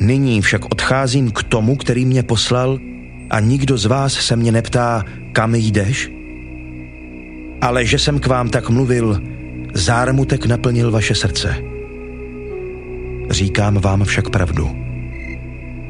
Nyní však odcházím k tomu, který mě poslal a nikdo z vás se mě neptá, kam jdeš? Ale že jsem k vám tak mluvil, zármutek naplnil vaše srdce. Říkám vám však pravdu.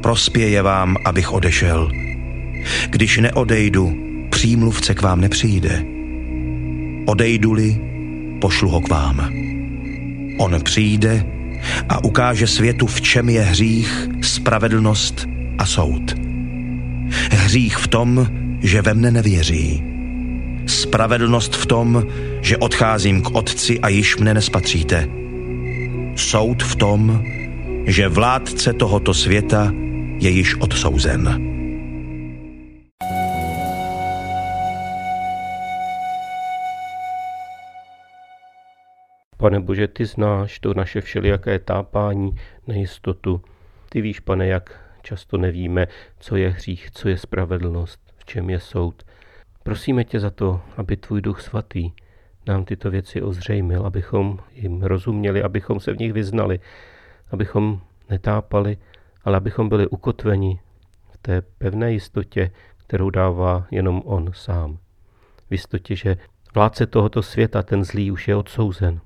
Prospěje vám, abych odešel. Když neodejdu, přímluvce k vám nepřijde. Odejdu-li, pošlu ho k vám. On přijde a ukáže světu, v čem je hřích, spravedlnost a soud. Hřích v tom, že ve mne nevěří. Spravedlnost v tom, že odcházím k Otci a již mne nespatříte. Soud v tom, že vládce tohoto světa je již odsouzen. Pane Bože, ty znáš to naše všelijaké tápání, nejistotu. Ty víš, pane, jak často nevíme, co je hřích, co je spravedlnost, v čem je soud. Prosíme tě za to, aby tvůj duch svatý nám tyto věci ozřejmil, abychom jim rozuměli, abychom se v nich vyznali, abychom netápali, ale abychom byli ukotveni v té pevné jistotě, kterou dává jenom on sám. V jistotě, že vládce tohoto světa, ten zlý, už je odsouzen,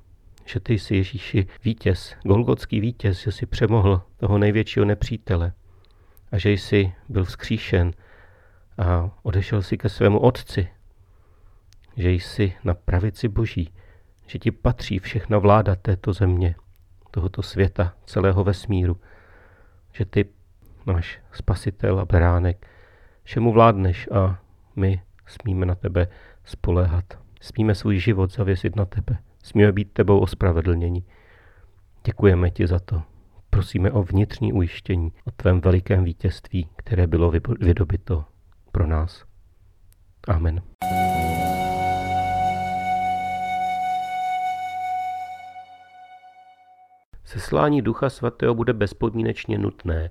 že ty jsi Ježíši vítěz, golgotský vítěz, že jsi přemohl toho největšího nepřítele a že jsi byl vzkříšen a odešel si ke svému otci, že jsi na pravici boží, že ti patří všechna vláda této země, tohoto světa, celého vesmíru, že ty, náš spasitel a beránek, všemu vládneš a my smíme na tebe spoléhat. Smíme svůj život zavěsit na tebe. Smíme být tebou ospravedlněni. Děkujeme ti za to. Prosíme o vnitřní ujištění, o tvém velikém vítězství, které bylo vydobito pro nás. Amen. Seslání Ducha Svatého bude bezpodmínečně nutné.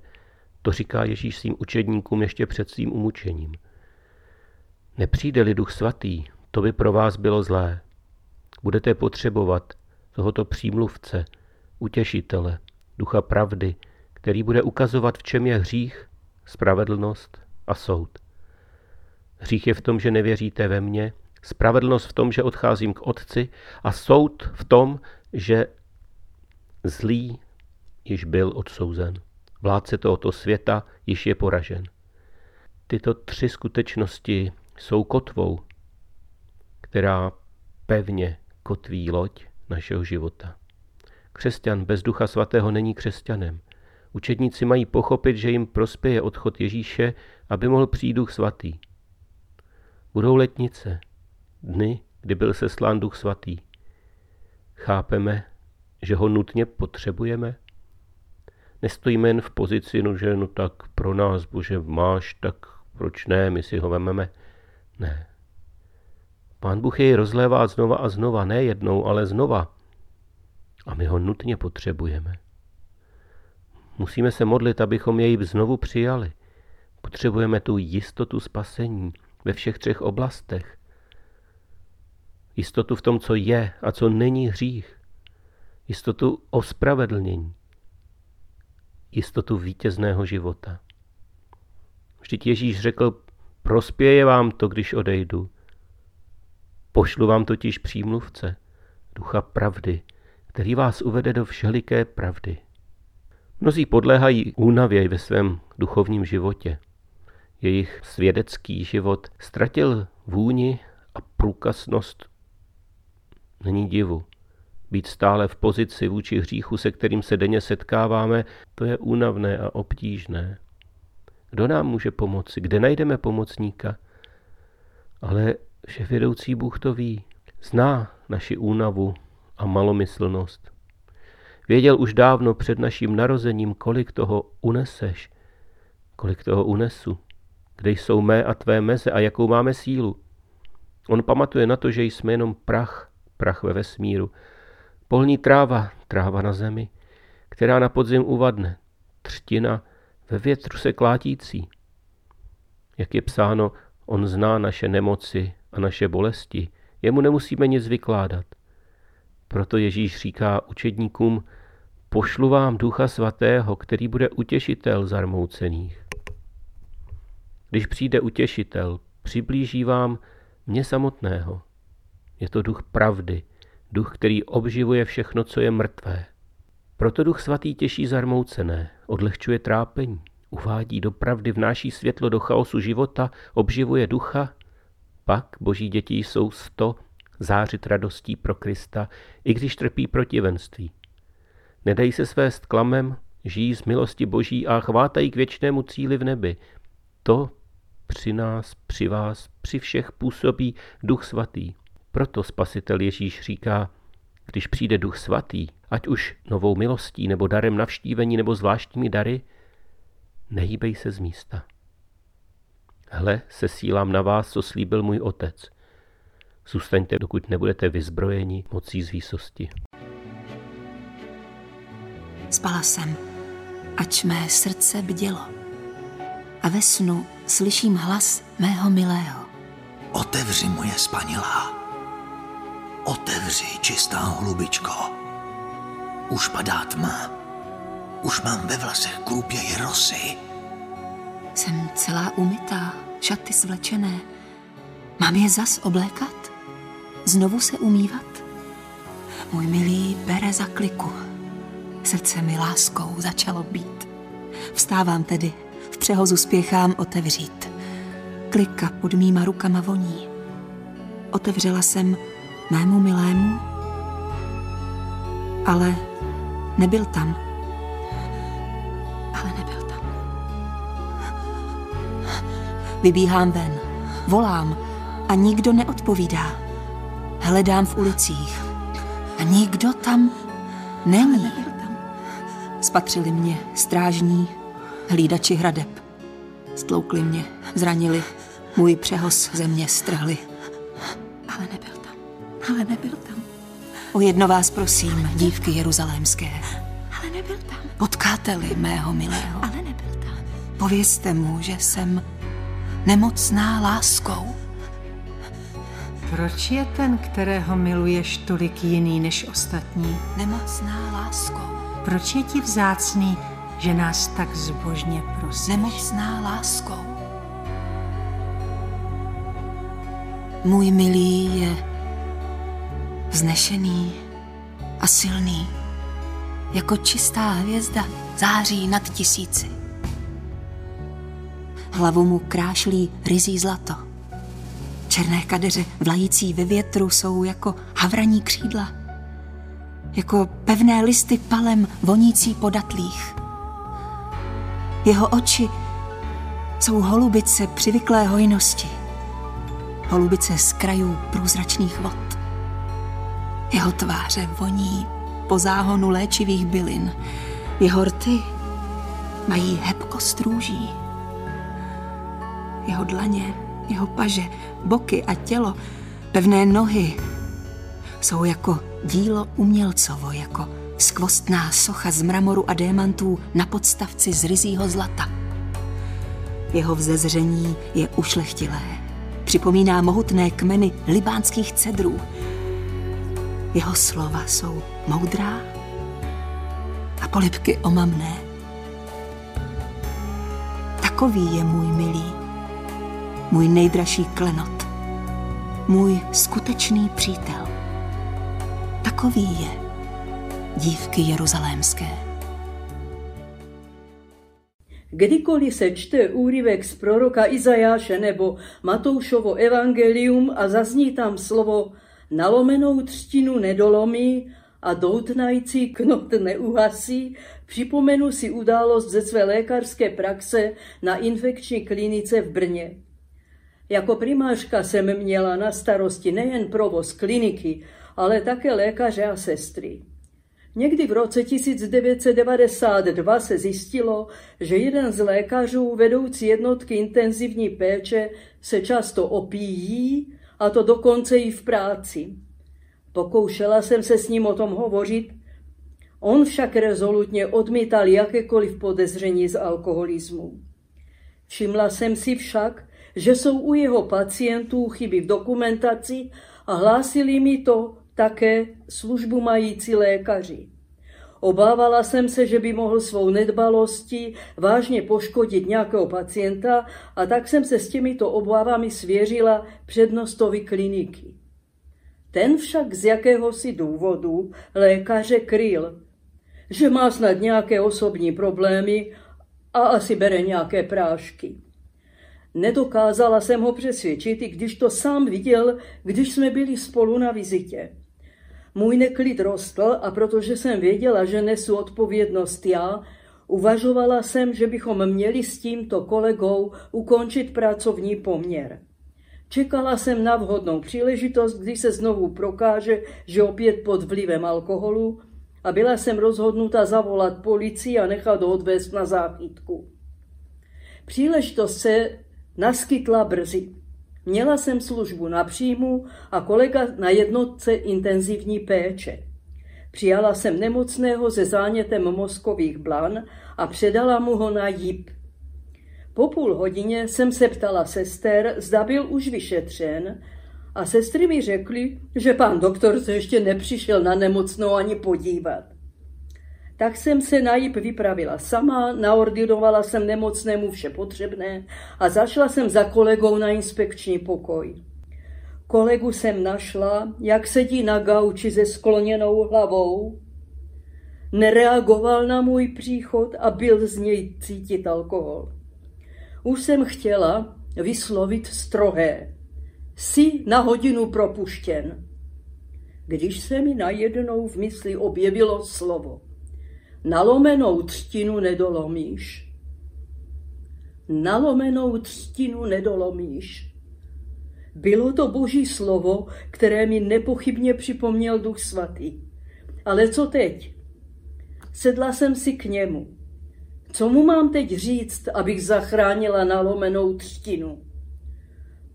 To říká Ježíš svým učedníkům ještě před svým umučením. Nepřijde-li Duch Svatý, to by pro vás bylo zlé. Budete potřebovat tohoto přímluvce, utěšitele, ducha pravdy, který bude ukazovat, v čem je hřích, spravedlnost a soud. Hřích je v tom, že nevěříte ve mně, spravedlnost v tom, že odcházím k Otci a soud v tom, že zlý již byl odsouzen. Vládce tohoto světa již je poražen. Tyto tři skutečnosti jsou kotvou, která pevně kotví loď našeho života. Křesťan bez ducha svatého není křesťanem. Učedníci mají pochopit, že jim prospěje odchod Ježíše, aby mohl přijít duch svatý. Budou letnice, dny, kdy byl seslán duch svatý. Chápeme, že ho nutně potřebujeme? Nestojíme jen v pozici, no, že no tak pro nás, bože, máš, tak proč ne, my si ho vememe. Ne, Pán Bůh jej rozlévá znova a znova, ne jednou, ale znova. A my ho nutně potřebujeme. Musíme se modlit, abychom jej znovu přijali. Potřebujeme tu jistotu spasení ve všech třech oblastech. Jistotu v tom, co je a co není hřích. Jistotu ospravedlnění. Jistotu vítězného života. Vždyť Ježíš řekl, prospěje vám to, když odejdu. Pošlu vám totiž přímluvce, ducha pravdy, který vás uvede do všeliké pravdy. Mnozí podléhají únavě ve svém duchovním životě. Jejich svědecký život ztratil vůni a průkaznost. Není divu. Být stále v pozici vůči hříchu, se kterým se denně setkáváme, to je únavné a obtížné. Kdo nám může pomoci? Kde najdeme pomocníka? Ale že vědoucí Bůh to ví. Zná naši únavu a malomyslnost. Věděl už dávno před naším narozením, kolik toho uneseš, kolik toho unesu, kde jsou mé a tvé meze a jakou máme sílu. On pamatuje na to, že jsme jenom prach, prach ve vesmíru, polní tráva, tráva na zemi, která na podzim uvadne, třtina ve větru se klátící. Jak je psáno, on zná naše nemoci a naše bolesti. Jemu nemusíme nic vykládat. Proto Ježíš říká učedníkům, pošlu vám ducha svatého, který bude utěšitel zarmoucených. Když přijde utěšitel, přiblíží vám mě samotného. Je to duch pravdy, duch, který obživuje všechno, co je mrtvé. Proto duch svatý těší zarmoucené, odlehčuje trápení, uvádí do pravdy, vnáší světlo do chaosu života, obživuje ducha. Pak boží děti jsou sto zářit radostí pro Krista, i když trpí protivenství. Nedají se svést klamem, žijí z milosti boží a chvátají k věčnému cíli v nebi. To při nás, při vás, při všech působí duch svatý. Proto spasitel Ježíš říká, když přijde duch svatý, ať už novou milostí nebo darem navštívení nebo zvláštními dary, nehýbej se z místa. Hle, se sílám na vás, co slíbil můj otec. Zůstaňte, dokud nebudete vyzbrojeni mocí z výsosti. Spala jsem, ač mé srdce bdělo. A ve snu slyším hlas mého milého. Otevři moje spanilá. Otevři, čistá holubičko. Už padá tma. Už mám ve vlasech krůpěji rosy. Jsem celá umytá, šaty svlečené. Mám je zas oblékat? Znovu se umývat? Můj milý bere za kliku. Srdce mi láskou začalo být. Vstávám tedy, v přehozu spěchám otevřít. Klika pod mýma rukama voní. Otevřela jsem mému milému, ale nebyl tam. Vybíhám ven, volám a nikdo neodpovídá. Hledám v ulicích a nikdo tam není. Spatřili mě strážní, hlídači hradeb. Stloukli mě, zranili, můj přehoz ze mě strhli. Ale nebyl tam, ale nebyl tam. O jedno vás prosím, dívky jeruzalémské. Ale nebyl tam. Potkáte-li mého milého. Ale nebyl tam. Povězte mu, že jsem nemocná láskou. Proč je ten, kterého miluješ, tolik jiný než ostatní? Nemocná láskou. Proč je ti vzácný, že nás tak zbožně prosíš? Nemocná láskou. Můj milý je vznešený a silný, jako čistá hvězda září nad tisíci. Hlavu mu krášlí rizí zlato. Černé kadeře vlající ve větru jsou jako havraní křídla, jako pevné listy palem vonící po datlích. Jeho oči jsou holubice přivyklé hojnosti, holubice z krajů průzračných vod. Jeho tváře voní po záhonu léčivých bylin, jeho rty mají hebkost růží. Jeho dlaně, jeho paže, boky a tělo, pevné nohy jsou jako dílo umělcovo, jako skvostná socha z mramoru a démantů na podstavci z rizího zlata. Jeho vzezření je ušlechtilé. Připomíná mohutné kmeny libánských cedrů. Jeho slova jsou moudrá a polipky omamné. Takový je můj milý, můj nejdražší klenot, můj skutečný přítel. Takový je dívky jeruzalémské. Kdykoliv se čte úryvek z proroka Izajáše nebo Matoušovo evangelium a zazní tam slovo nalomenou třtinu nedolomí a doutnající knot neuhasí, připomenu si událost ze své lékařské praxe na infekční klinice v Brně. Jako primářka jsem měla na starosti nejen provoz kliniky, ale také lékaře a sestry. Někdy v roce 1992 se zjistilo, že jeden z lékařů vedoucí jednotky intenzivní péče se často opíjí, a to dokonce i v práci. Pokoušela jsem se s ním o tom hovořit, on však rezolutně odmítal jakékoliv podezření z alkoholismu. Všimla jsem si však, že jsou u jeho pacientů chyby v dokumentaci a hlásili mi to také službu mající lékaři. Obávala jsem se, že by mohl svou nedbalostí vážně poškodit nějakého pacienta a tak jsem se s těmito obávami svěřila přednostovi kliniky. Ten však z jakéhosi důvodu lékaře kryl, že má snad nějaké osobní problémy a asi bere nějaké prášky. Nedokázala jsem ho přesvědčit, i když to sám viděl, když jsme byli spolu na vizitě. Můj neklid rostl a protože jsem věděla, že nesu odpovědnost já, uvažovala jsem, že bychom měli s tímto kolegou ukončit pracovní poměr. Čekala jsem na vhodnou příležitost, kdy se znovu prokáže, že opět pod vlivem alkoholu a byla jsem rozhodnuta zavolat policii a nechat ho odvést na záchytku. Příležitost se naskytla brzy. Měla jsem službu na příjmu a kolega na jednotce intenzivní péče. Přijala jsem nemocného se zánětem mozkových blan a předala mu ho na JIP. Po půl hodině jsem se ptala sester, zda byl už vyšetřen a sestry mi řekly, že pan doktor se ještě nepřišel na nemocnou ani podívat. Tak jsem se na JIP vypravila sama, naordinovala jsem nemocnému vše potřebné a zašla jsem za kolegou na inspekční pokoj. Kolegu jsem našla, jak sedí na gauči se skloněnou hlavou. Nereagoval na můj příchod a byl z něj cítit alkohol. Už jsem chtěla vyslovit strohé. Jsi na hodinu propuštěn. Když se mi najednou v mysli objevilo slovo. Nalomenou třtinu nedolomíš. Nalomenou třtinu nedolomíš. Bylo to boží slovo, které mi nepochybně připomněl duch svatý. Ale co teď? Sedla jsem si k němu. Co mu mám teď říct, abych zachránila nalomenou třtinu?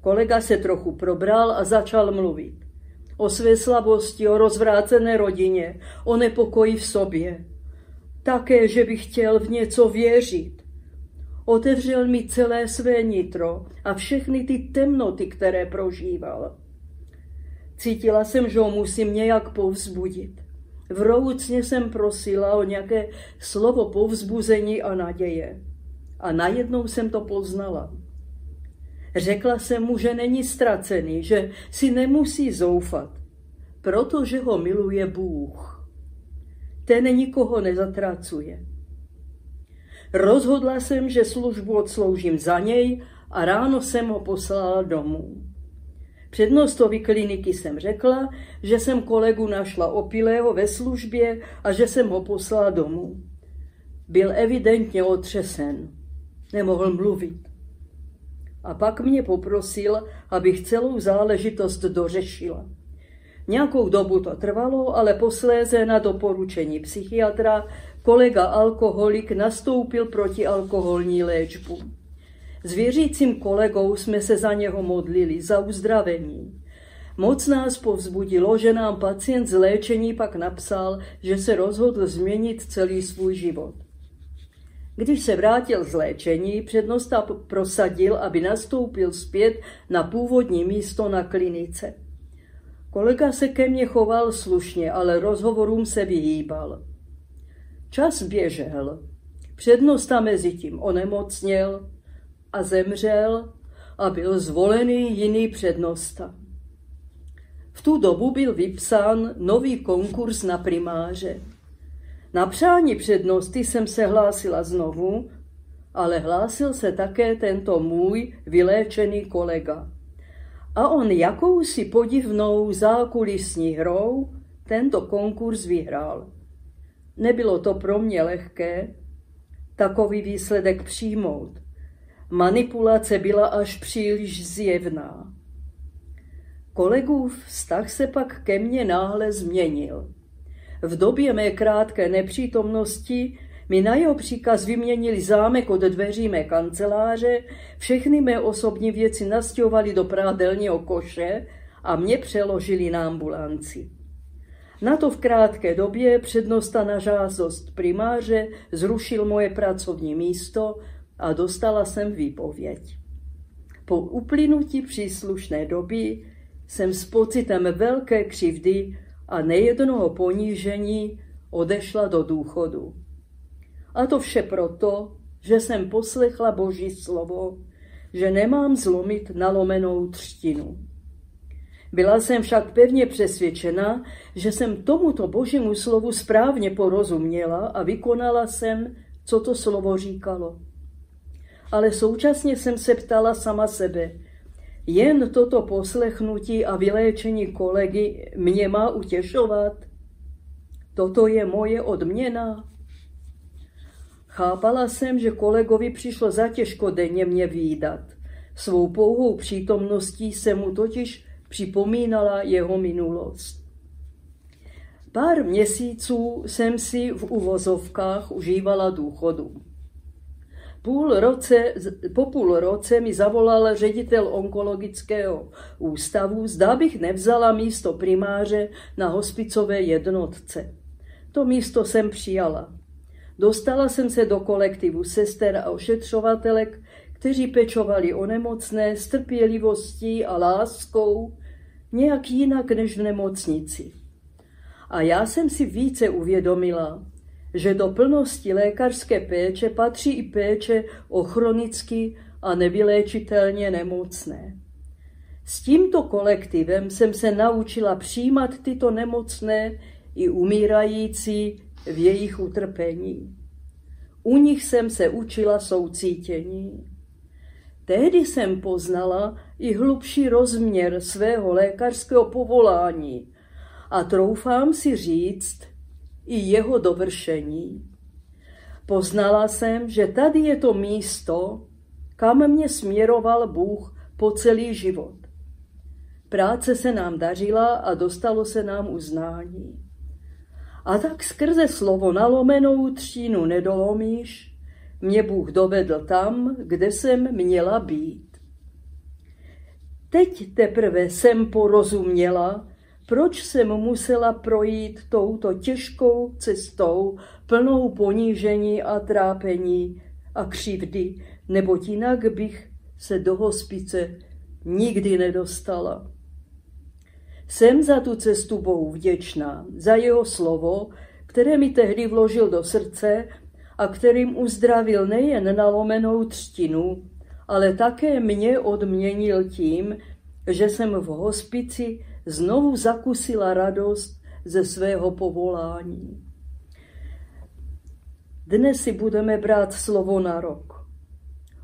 Kolega se trochu probral a začal mluvit. O své slabosti, o rozvrácené rodině, o nepokoji v sobě. Také, že bych chtěl v něco věřit. Otevřel mi celé své nitro a všechny ty temnoty, které prožíval. Cítila jsem, že ho musím nějak povzbudit. Vroucně jsem prosila o nějaké slovo povzbuzení a naděje. A najednou jsem to poznala. Řekla jsem mu, že není ztracený, že si nemusí zoufat, protože ho miluje Bůh. Ten nikoho nezatracuje. Rozhodla jsem, že službu odsloužím za něj a ráno jsem ho poslala domů. Přednostovi kliniky jsem řekla, že jsem kolegu našla opilého ve službě a že jsem ho poslala domů. Byl evidentně otřesen. Nemohl mluvit. A pak mě poprosil, abych celou záležitost dořešila. Nějakou dobu to trvalo, ale posléze na doporučení psychiatra kolega alkoholik nastoupil proti alkoholní léčbu. S věřícím kolegou jsme se za něho modlili, za uzdravení. Moc nás povzbudilo, že nám pacient z léčení pak napsal, že se rozhodl změnit celý svůj život. Když se vrátil z léčení, přednosta prosadil, aby nastoupil zpět na původní místo na klinice. Kolega se ke mně choval slušně, ale rozhovorům se vyhýbal. Čas běžel. Přednosta mezi tím onemocněl a zemřel a byl zvolený jiný přednosta. V tu dobu byl vypsán nový konkurs na primáře. Na přání přednosti jsem se hlásila znovu, ale hlásil se také tento můj vyléčený kolega. A on jakousi podivnou zákulisní hrou tento konkurs vyhrál. Nebylo to pro mě lehké takový výsledek přijmout. Manipulace byla až příliš zjevná. Kolegův vztah se pak ke mně náhle změnil. V době mé krátké nepřítomnosti mi na jeho příkaz vyměnili zámek od dveří mé kanceláře, všechny mé osobní věci nastěhovali do prádelního koše a mě přeložili na ambulanci. Na to v krátké době přednosta na žádost primáře zrušil moje pracovní místo a dostala jsem výpověď. Po uplynutí příslušné doby jsem s pocitem velké křivdy a nejednoho ponížení odešla do důchodu. A to vše proto, že jsem poslechla Boží slovo, že nemám zlomit nalomenou třtinu. Byla jsem však pevně přesvědčena, že jsem tomuto božímu slovu správně porozuměla a vykonala jsem, co to slovo říkalo. Ale současně jsem se ptala sama sebe, jen toto poslechnutí a vyléčení kolegy mě má utěšovat? Toto je moje odměna? Chápala jsem, že kolegovi přišlo zatěžko denně mě výdat. Svou pouhou přítomností se mu totiž připomínala jeho minulost. Pár měsíců jsem si v uvozovkách užívala důchodu. Půl roce, po půl roce mi zavolal ředitel onkologického ústavu, zda bych nevzala místo primáře na hospicové jednotce. To místo jsem přijala. Dostala jsem se do kolektivu sester a ošetřovatelek, kteří pečovali o nemocné s trpělivostí a láskou, nějak jinak než v nemocnici. A já jsem si více uvědomila, že do plnosti lékařské péče patří i péče o chronicky a nevyléčitelně nemocné. S tímto kolektivem jsem se naučila přijímat tyto nemocné i umírající v jejich utrpení. U nich jsem se učila soucítění. Tehdy jsem poznala i hlubší rozměr svého lékařského povolání a troufám si říct i jeho dovršení. Poznala jsem, že tady je to místo, kam mě směroval Bůh po celý život. Práce se nám dařila a dostalo se nám uznání. A tak skrze slovo nalomenou třínu nedolomíš, mě Bůh dovedl tam, kde jsem měla být. Teď teprve jsem porozuměla, proč jsem musela projít touto těžkou cestou, plnou ponížení a trápení a křivdy, neboť jinak bych se do hospice nikdy nedostala. Jsem za tu cestu Bohu vděčná, za jeho slovo, které mi tehdy vložil do srdce a kterým uzdravil nejen nalomenou třtinu, ale také mě odměnil tím, že jsem v hospici znovu zakusila radost ze svého povolání. Dnes si budeme brát slovo na rok.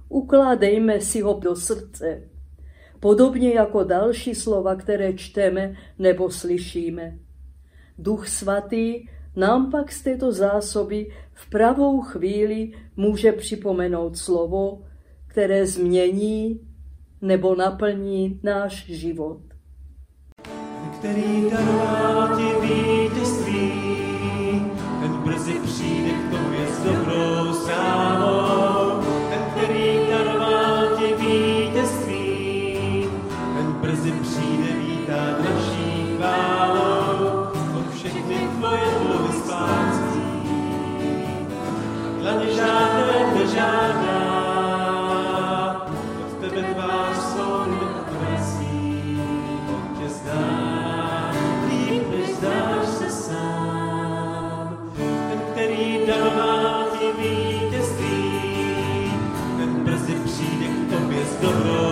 Ukládejme si ho do srdce, podobně jako další slova, které čteme nebo slyšíme. Duch svatý nám pak z této zásoby v pravou chvíli může připomenout slovo, které změní nebo naplní náš život. Který daroval ti vítězství, dobro.